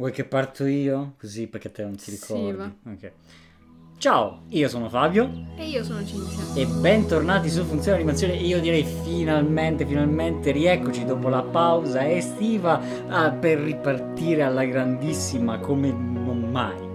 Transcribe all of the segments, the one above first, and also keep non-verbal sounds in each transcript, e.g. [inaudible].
Vuoi che parto io? Così perché te non ti Sì, ricordi. va. Ok. Ciao, io sono Fabio E io sono Cinzia. e bentornati su Funzione Animazione. Io direi finalmente, finalmente rieccoci dopo la pausa estiva ah, per ripartire alla grandissima come non mai.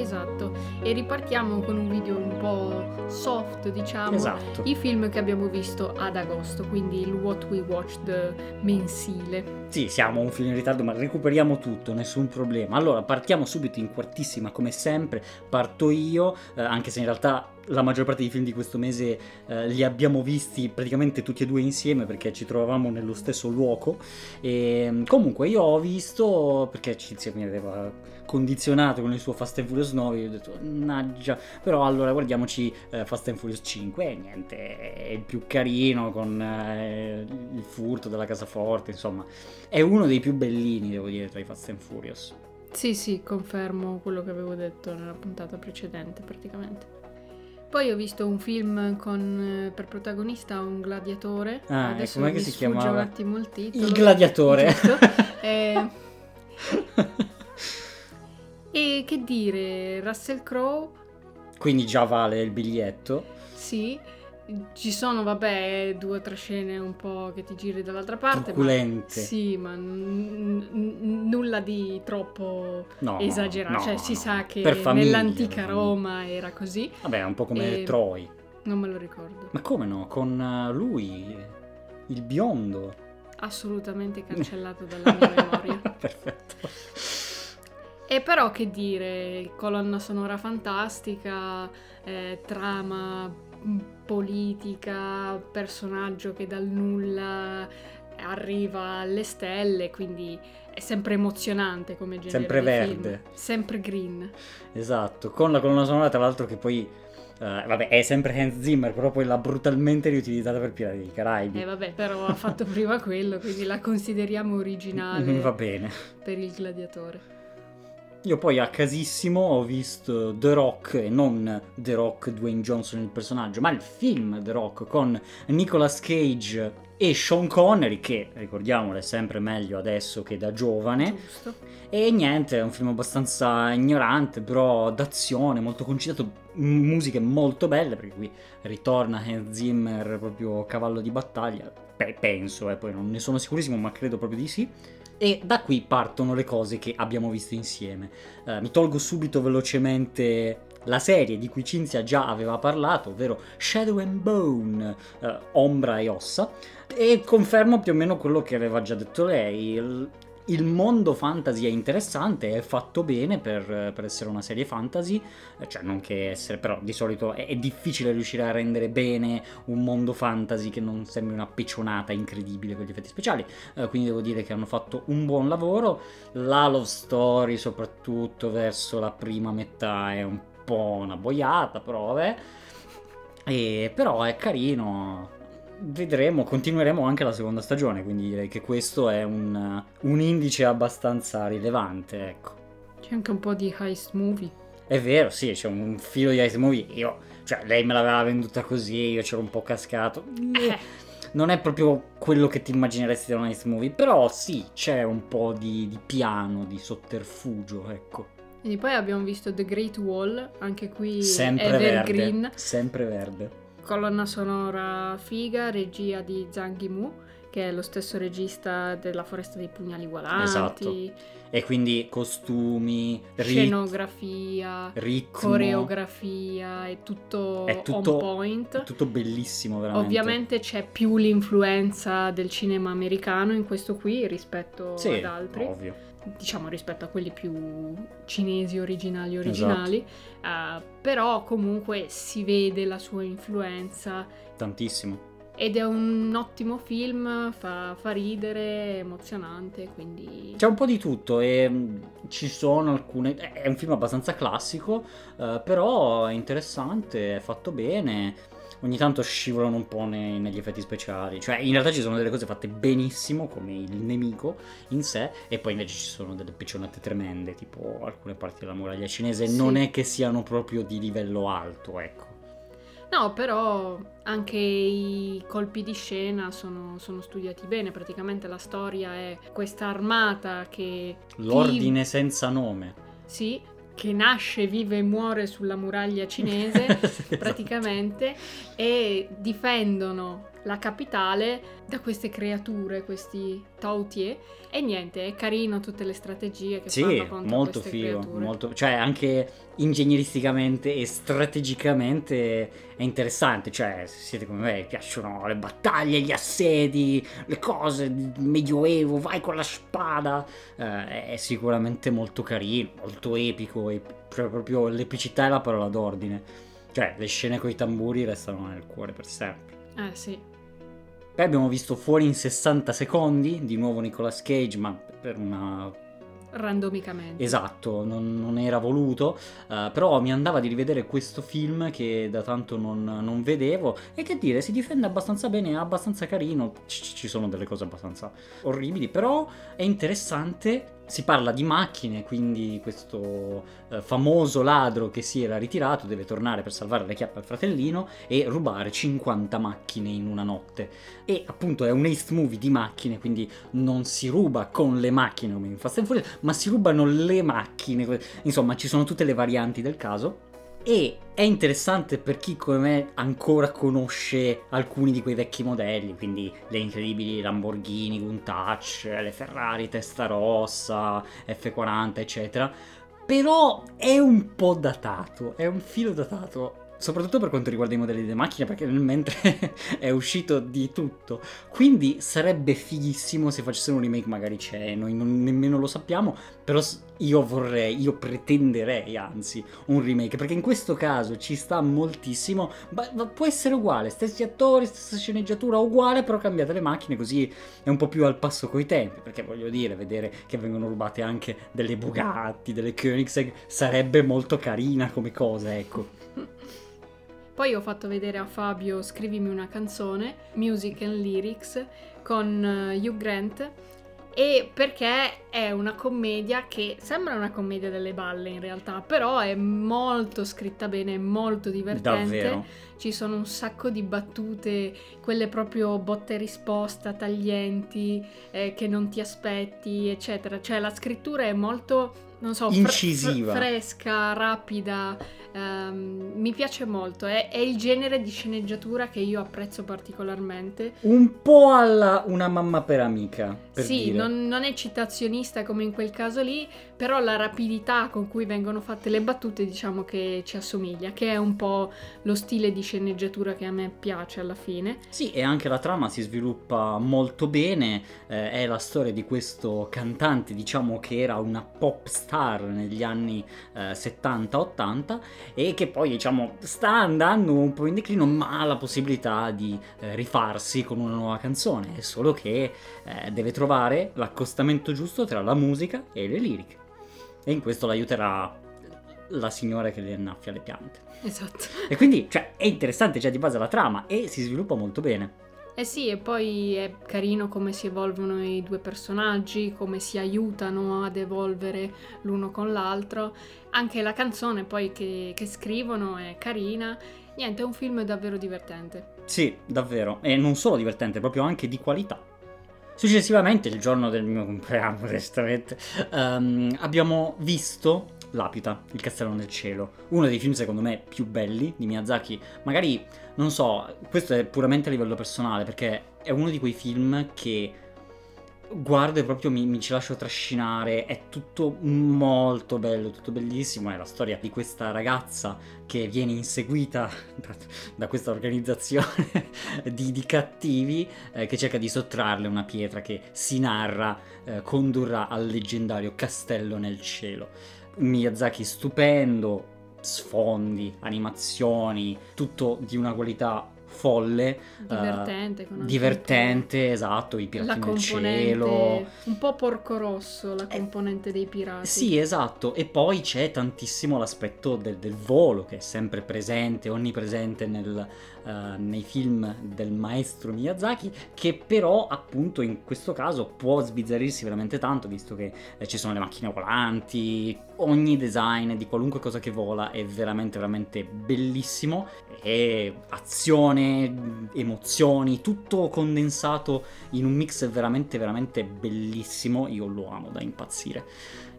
Esatto. E ripartiamo con un video un po' soft, diciamo. Esatto. I film che abbiamo visto ad agosto, quindi il What We Watched mensile. Sì, siamo un film in ritardo, ma recuperiamo tutto, nessun problema. Allora, partiamo subito in quartissima, come sempre. Parto io, eh, anche se in realtà la maggior parte dei film di questo mese eh, li abbiamo visti praticamente tutti e due insieme perché ci trovavamo nello stesso luogo. E comunque, io ho visto perché Cinzia mi aveva condizionato con il suo Fast and Furious 9. Io ho detto, mannaggia, però allora guardiamoci eh, Fast and Furious 5. E niente, è il più carino con eh, il furto della casaforte, insomma. È uno dei più bellini, devo dire, tra i Fast and Furious. Sì, sì, confermo quello che avevo detto nella puntata precedente, praticamente. Poi ho visto un film con eh, per protagonista un gladiatore. Ah, e Adesso com'è che si chiamava? un attimo il titolo. Il gladiatore. Giusto. [laughs] Eh, e che dire, Russell Crowe, Quindi già vale il biglietto. sì. Ci sono, vabbè, due o tre scene un po' che ti giri dall'altra parte. Ma, Truculente. sì, ma n- n- nulla di troppo No, esagerato. no, cioè, si no. sa che famiglia, nell'antica. Roma era così. Vabbè, è un po' come E- Troy. Non me lo ricordo. Ma come no? Con eh, lui, il biondo. Assolutamente [laughs] cancellato dalla mia memoria. Perfetto. E però che dire, colonna sonora fantastica, eh, trama mh, politica, personaggio che dal nulla arriva alle stelle, quindi è sempre emozionante come genere Sempre verde. film. Sempre green. Esatto, con la colonna sonora tra l'altro che poi... eh, vabbè, è sempre Hans Zimmer, però poi l'ha brutalmente riutilizzata per Pirati dei Caraibi. E vabbè, però ha fatto prima quello, quindi la consideriamo originale [laughs] Va bene. per il gladiatore. Io poi a casissimo ho visto The Rock, e non The Rock Dwayne Johnson il personaggio, ma il film The Rock con Nicolas Cage e Sean Connery, che ricordiamolo è sempre meglio adesso che da giovane. Giusto? E niente, è un film abbastanza ignorante, però d'azione, molto concitato, musiche molto belle, perché qui ritorna Hans Zimmer proprio cavallo di battaglia, Pe- penso, eh, poi non ne sono sicurissimo, ma credo proprio di sì. E da qui partono le cose che abbiamo visto insieme. Eh, mi tolgo subito velocemente la serie di cui Cinzia già aveva parlato, ovvero Shadow and Bone, eh, Ombra e Ossa, e confermo più o meno quello che aveva già detto lei. Il mondo fantasy è interessante, è fatto bene per, per essere una serie fantasy, eh, cioè non che essere, però di solito è, è difficile riuscire a rendere bene un mondo fantasy che non sembri una piccionata incredibile con gli effetti speciali, eh, quindi devo dire che hanno fatto un buon lavoro. La love story, soprattutto verso la prima metà, è un po' una boiata, però vabbè. E, però è carino. Vedremo, continueremo anche la seconda stagione, quindi direi che questo è un, un indice abbastanza rilevante, ecco. C'è anche un po' di heist movie. È vero, sì, c'è un filo di ice movie. Io, cioè, lei me l'aveva venduta così, io c'ero un po' cascato. Eh. Non è proprio quello che ti immagineresti da un ice movie, però sì, c'è un po' di, di piano, di sotterfugio, ecco. E poi abbiamo visto The Great Wall, anche qui Sempre Evergreen, verde. Sempre verde. Colonna sonora figa, regia di Zhang Yimou, che è lo stesso regista della Foresta dei Pugnali Volanti, Esatto. E quindi costumi, rit- scenografia, ritmo. coreografia, è tutto, È tutto- on point. È tutto bellissimo, veramente. Ovviamente c'è più l'influenza del cinema americano in questo qui rispetto sì, ad altri. ovvio. Diciamo rispetto a quelli più cinesi originali Esatto. originali eh, però comunque si vede la sua influenza Tantissimo. ed è un ottimo film fa, fa ridere emozionante quindi C'è un po' di tutto e mh, ci sono alcune... È un film abbastanza classico, eh, però è interessante, è fatto bene. Ogni tanto scivolano un po' nei- negli effetti speciali. Cioè, in realtà ci sono delle cose fatte benissimo, come il nemico in sé, e poi invece ci sono delle piccionate tremende, tipo alcune parti della muraglia cinese. Sì. Non è che siano proprio di livello alto, ecco. No, però anche i colpi di scena sono, sono studiati bene. Praticamente la storia è questa armata che. L'ordine senza nome. Sì, che nasce, vive e muore sulla muraglia cinese, [laughs] Esatto. praticamente, e difendono la capitale da queste creature, questi Tautier. E niente, è carino tutte le strategie che Sì, fanno contro molto queste figo, creature. molto- cioè anche ingegneristicamente e strategicamente è interessante, cioè se siete come me, piacciono le battaglie, gli assedi, le cose, il medioevo, vai con la spada, eh, è sicuramente molto carino, molto epico, e cioè proprio l'epicità è la parola d'ordine, cioè le scene con i tamburi restano nel cuore per sempre. Eh sì. Poi abbiamo visto Fuori in 60 secondi, di nuovo Nicolas Cage, ma per una randomicamente. Esatto, non, non era voluto, eh, però mi andava di rivedere questo film che da tanto non, non vedevo e che dire, si difende abbastanza bene, è abbastanza carino, ci, ci sono delle cose abbastanza orribili, però è interessante. Si parla di macchine, quindi questo eh, famoso ladro che si era ritirato deve tornare per salvare le chiappe al fratellino e rubare 50 macchine in una notte. E appunto è un heist movie di macchine, quindi non si ruba con le macchine come in Fast and Furious, ma si rubano le macchine. Insomma, ci sono tutte le varianti del caso. E è interessante per chi come me ancora conosce alcuni di quei vecchi modelli, quindi le incredibili Lamborghini, Countach, le Ferrari Testarossa, F40, eccetera. Però è un po' datato, è un filo datato. Soprattutto per quanto riguarda i modelli delle macchine, perché nel mentre [laughs] è uscito di tutto. Quindi sarebbe fighissimo se facessero un remake, magari c'è, noi non, nemmeno lo sappiamo, però io vorrei, io pretenderei anzi un remake, perché in questo caso ci sta moltissimo, ma, ma può essere uguale, stessi attori, stessa sceneggiatura, uguale, però cambiate le macchine così è un po' più al passo coi tempi, perché voglio dire, vedere che vengono rubate anche delle Bugatti, delle Koenigsegg, sarebbe molto carina come cosa, ecco. Poi ho fatto vedere a Fabio Scrivimi una canzone, Music and Lyrics, con eh, Hugh Grant. E perché è una commedia che sembra una commedia delle balle in realtà, però è molto scritta bene, molto divertente. Davvero. Ci sono un sacco di battute, quelle proprio botte risposta, taglienti, eh, che non ti aspetti, eccetera. Cioè la scrittura è molto, non so, Incisiva. fre- fresca, rapida. ehm, mi piace molto. È, è il genere di sceneggiatura che io apprezzo particolarmente. Un po' alla una mamma per amica, per sì, dire. non, non è citazionista come in quel caso lì, però la rapidità con cui vengono fatte le battute diciamo che ci assomiglia, che è un po' lo stile di sceneggiatura che a me piace alla fine. Sì, e anche la trama si sviluppa molto bene, eh, è la storia di questo cantante, diciamo che era una pop star negli anni eh, 70-80 e che poi, diciamo, sta andando un po' in declino, ma ha la possibilità di eh, rifarsi con una nuova canzone, è solo che eh, deve trovare l'accostamento giusto tra la musica e le liriche. E in questo l'aiuterà la signora che le annaffia le piante. Esatto. E quindi, cioè, è interessante già di base la trama e si sviluppa molto bene. Eh sì, e poi è carino come si evolvono i due personaggi, come si aiutano ad evolvere l'uno con l'altro. Anche la canzone poi che, che scrivono è carina. Niente, è un film davvero divertente. Sì, davvero. E non solo divertente, proprio anche di qualità. Successivamente, il giorno del mio compleanno, onestamente, ehm, abbiamo visto L'Apita, Il castello nel cielo. Uno dei film, secondo me, più belli di Miyazaki. Magari, non so, questo è puramente a livello personale, perché è uno di quei film che guardo e proprio mi, mi ci lascio trascinare. È tutto molto bello, tutto bellissimo. È la storia di questa ragazza che viene inseguita [laughs] da, da questa organizzazione [laughs] di, di cattivi eh, che cerca di sottrarle una pietra che si narra eh, condurrà al leggendario castello nel cielo. Miyazaki stupendo, sfondi, animazioni, tutto di una qualità folle. Divertente, eh, anche divertente, esatto, i pirati nel cielo. un po' porco rosso, la Eh, componente dei pirati. Sì, esatto, e poi c'è tantissimo l'aspetto del, del volo che è sempre presente, onnipresente nel, eh, nei film del maestro Miyazaki, che però appunto in questo caso può sbizzarrirsi veramente tanto, visto che eh, ci sono le macchine volanti, ogni design di qualunque cosa che vola è veramente veramente bellissimo, e azione, emozioni, tutto condensato in un mix veramente veramente bellissimo, io lo amo da impazzire.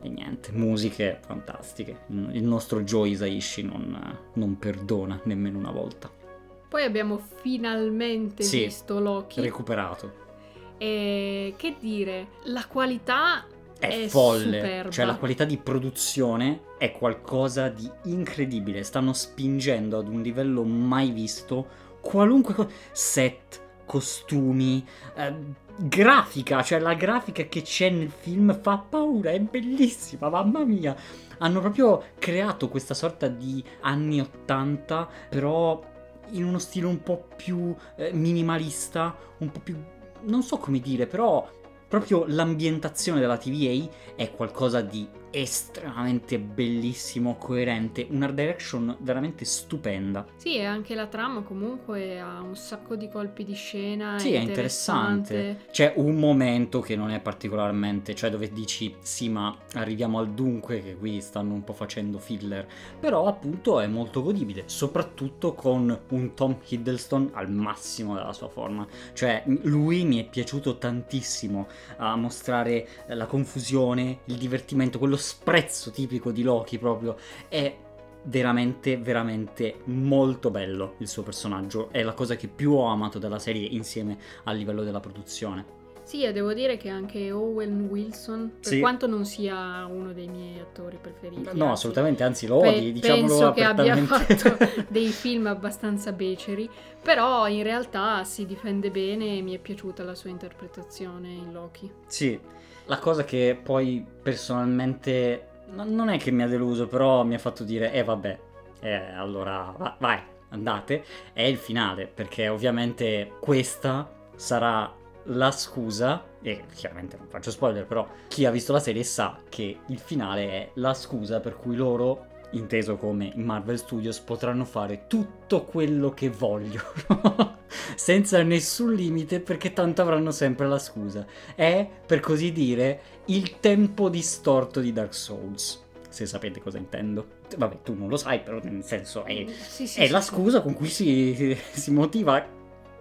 E niente, musiche fantastiche. Il nostro Joe Isaishi non, non perdona nemmeno una volta. Poi abbiamo finalmente Sì. visto Loki. Recuperato. e che dire, la qualità È, È folle. superba. Cioè la qualità di produzione è qualcosa di incredibile. Stanno spingendo ad un livello mai visto qualunque cosa. Set, costumi, eh, grafica. Cioè la grafica che c'è nel film fa paura, è bellissima, mamma mia. Hanno proprio creato questa sorta di anni 80, però in uno stile un po' più eh, minimalista, un po' più... non so come dire, però proprio l'ambientazione della TVA è qualcosa di estremamente bellissimo, coerente, una direction veramente stupenda. Sì, e anche la trama comunque ha un sacco di colpi di scena. Sì, è interessante. C'è un momento che non è particolarmente, cioè dove dici sì, ma arriviamo al dunque che qui stanno un po' facendo filler, però appunto è molto godibile, soprattutto con un Tom Hiddleston al massimo della sua forma. Cioè lui mi è piaciuto tantissimo a mostrare la confusione, il divertimento, quello sprezzo tipico di Loki proprio. È veramente, veramente molto bello il suo personaggio. È la cosa che più ho amato della serie insieme al livello della produzione. Sì, e devo dire che anche Owen Wilson, per Sì. quanto non sia uno dei miei attori preferiti, No, anzi, assolutamente, anzi lo pe- odi, diciamolo penso che abbia fatto [laughs] dei film abbastanza beceri, però in realtà si difende bene e mi è piaciuta la sua interpretazione in Loki. Sì, la cosa che poi personalmente no- non è che mi ha deluso, però mi ha fatto dire, eh vabbè, eh, allora va- vai, andate, è il finale, perché ovviamente questa sarà la scusa, e chiaramente non faccio spoiler, però chi ha visto la serie sa che il finale è la scusa per cui loro, inteso come Marvel Studios, potranno fare tutto quello che vogliono. [laughs] Senza nessun limite perché tanto avranno sempre la scusa è, per così dire, il tempo distorto di Dark Souls. Se sapete cosa intendo. Vabbè, tu non lo sai, però nel senso è, Sì, sì, è sì, la scusa con cui si, si motiva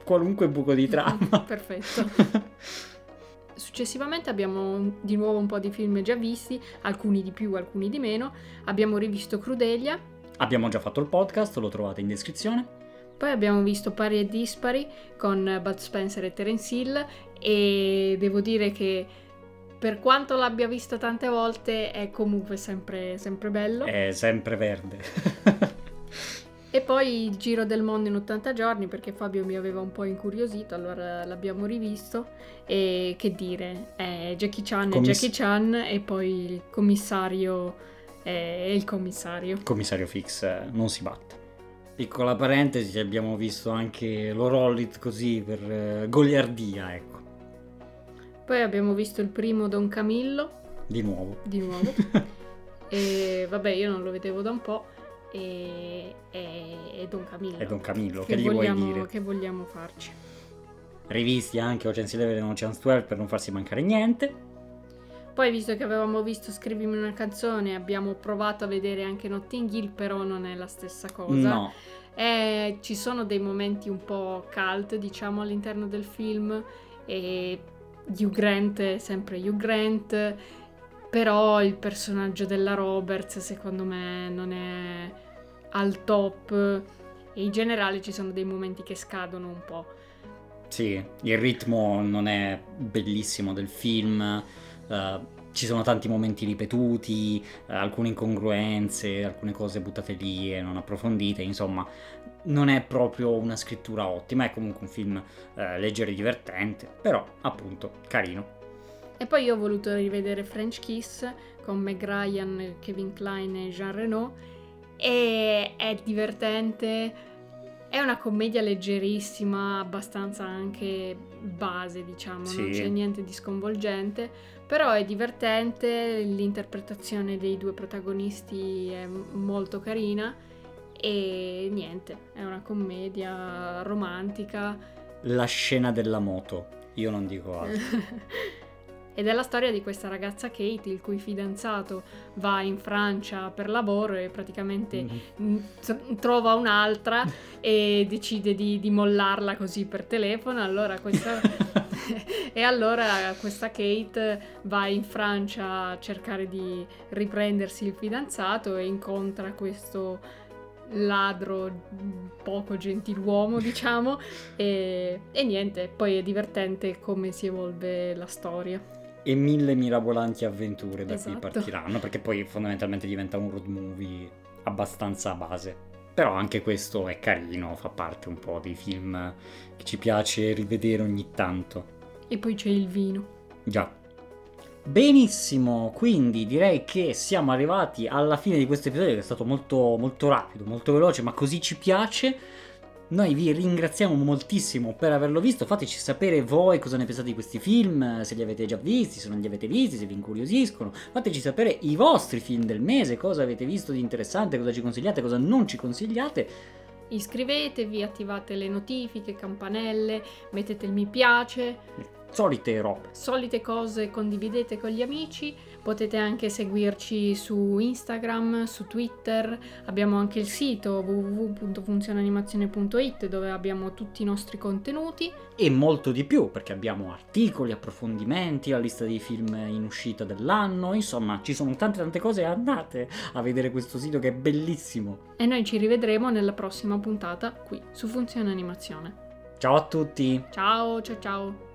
qualunque buco di trama. Perfetto. [laughs] Successivamente abbiamo di nuovo un po' di film già visti, alcuni di più, alcuni di meno. Abbiamo rivisto Crudelia, Abbiamo già fatto il podcast, lo trovate in descrizione. Poi abbiamo visto Pari e Dispari con Bud Spencer e Terence Hill e devo dire che per quanto l'abbia visto tante volte è comunque sempre, sempre bello. È sempre verde. [laughs] E poi il Giro del Mondo in 80 giorni perché Fabio mi aveva un po' incuriosito, allora l'abbiamo rivisto e che dire, è Jackie Chan Commiss- Jackie Chan e poi il commissario è il commissario. Commissario Fix eh, non si batte. Piccola parentesi, abbiamo visto anche lo Rollit così per eh, goliardia, ecco. Poi abbiamo visto il primo Don Camillo Di nuovo. di nuovo [laughs] e vabbè io non lo vedevo da un po' e, e- e Don Camillo. È Don Camillo, che che, gli vuoi vogliamo, dire? che vogliamo farci? Rivisti anche Ocean's Eleven e Ocean's 12 per non farsi mancare niente. Poi, visto che avevamo visto Scrivimi una canzone, abbiamo provato a vedere anche Notting Hill, però non è la stessa cosa. No, Eh, ci sono dei momenti un po' cult, diciamo, all'interno del film e Hugh Grant è sempre Hugh Grant, però il personaggio della Roberts secondo me non è al top e in generale ci sono dei momenti che scadono un po'. sì, il ritmo non è bellissimo del film. Eh, ci sono tanti momenti ripetuti, eh, alcune incongruenze, alcune cose buttate lì e non approfondite, insomma, non è proprio una scrittura ottima, è comunque un film eh, leggero e divertente, però appunto carino. E poi io ho voluto rivedere French Kiss con Meg Ryan, Kevin Klein e Jean Reno e è divertente, È una commedia leggerissima, abbastanza anche base, diciamo, Sì. non c'è niente di sconvolgente, però è divertente, l'interpretazione dei due protagonisti è molto carina e niente, è una commedia romantica La scena della moto, io non dico altro. [laughs] Ed è la storia di questa ragazza Kate, il cui fidanzato va in Francia per lavoro e praticamente Mhm. mm, tr- trova un'altra [laughs] e decide di, di mollarla così per telefono. Allora questa, [laughs] e allora questa Kate va in Francia a cercare di riprendersi il fidanzato e incontra questo ladro poco gentiluomo [laughs] diciamo e, e niente poi è divertente come si evolve la storia e mille mirabolanti avventure da Esatto. cui partiranno, perché poi fondamentalmente diventa un road movie abbastanza base. Però anche questo è carino, fa parte un po' dei film che ci piace rivedere ogni tanto. e poi c'è il vino Già. Benissimo, quindi direi che siamo arrivati alla fine di questo episodio che è stato molto, molto rapido, molto veloce, ma così ci piace. Noi vi ringraziamo moltissimo per averlo visto, fateci sapere voi cosa ne pensate di questi film, se li avete già visti, se non li avete visti, se vi incuriosiscono, fateci sapere i vostri film del mese, cosa avete visto di interessante, cosa ci consigliate, cosa non ci consigliate. iscrivetevi attivate le notifiche campanelle mettete il mi piace Solite robe. solite cose condividete con gli amici potete anche seguirci su Instagram su Twitter abbiamo anche il sito www.funzionanimazione.it dove abbiamo tutti i nostri contenuti e molto di più perché abbiamo articoli, approfondimenti, la lista dei film in uscita dell'anno, insomma ci sono tante tante cose, andate a vedere questo sito che è bellissimo. e noi ci rivedremo nella prossima puntata qui su Funzione Animazione Ciao a tutti! Ciao, ciao, ciao.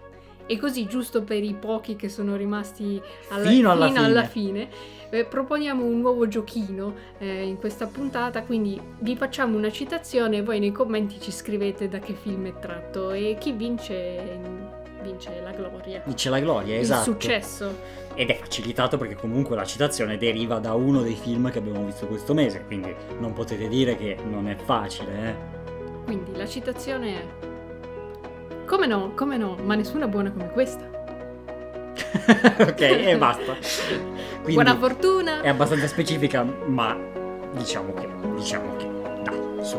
E così, giusto per i pochi che sono rimasti alla- Fino alla fine, eh, proponiamo un nuovo giochino eh, in questa puntata. Quindi vi facciamo una citazione e voi nei commenti ci scrivete da che film è tratto. E chi vince, vince la gloria. Dice la gloria, esatto. Il successo. Ed è facilitato perché comunque la citazione deriva da uno dei film che abbiamo visto questo mese, quindi non potete dire che non è facile, eh. Quindi la citazione è. Come no, come no, ma nessuna buona come questa. [laughs] ok, e basta. [laughs] Quindi Buona fortuna! è abbastanza specifica, ma diciamo che, diciamo che, dai, su,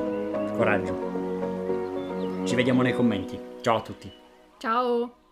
coraggio. Ci vediamo nei commenti. Ciao a tutti. Ciao!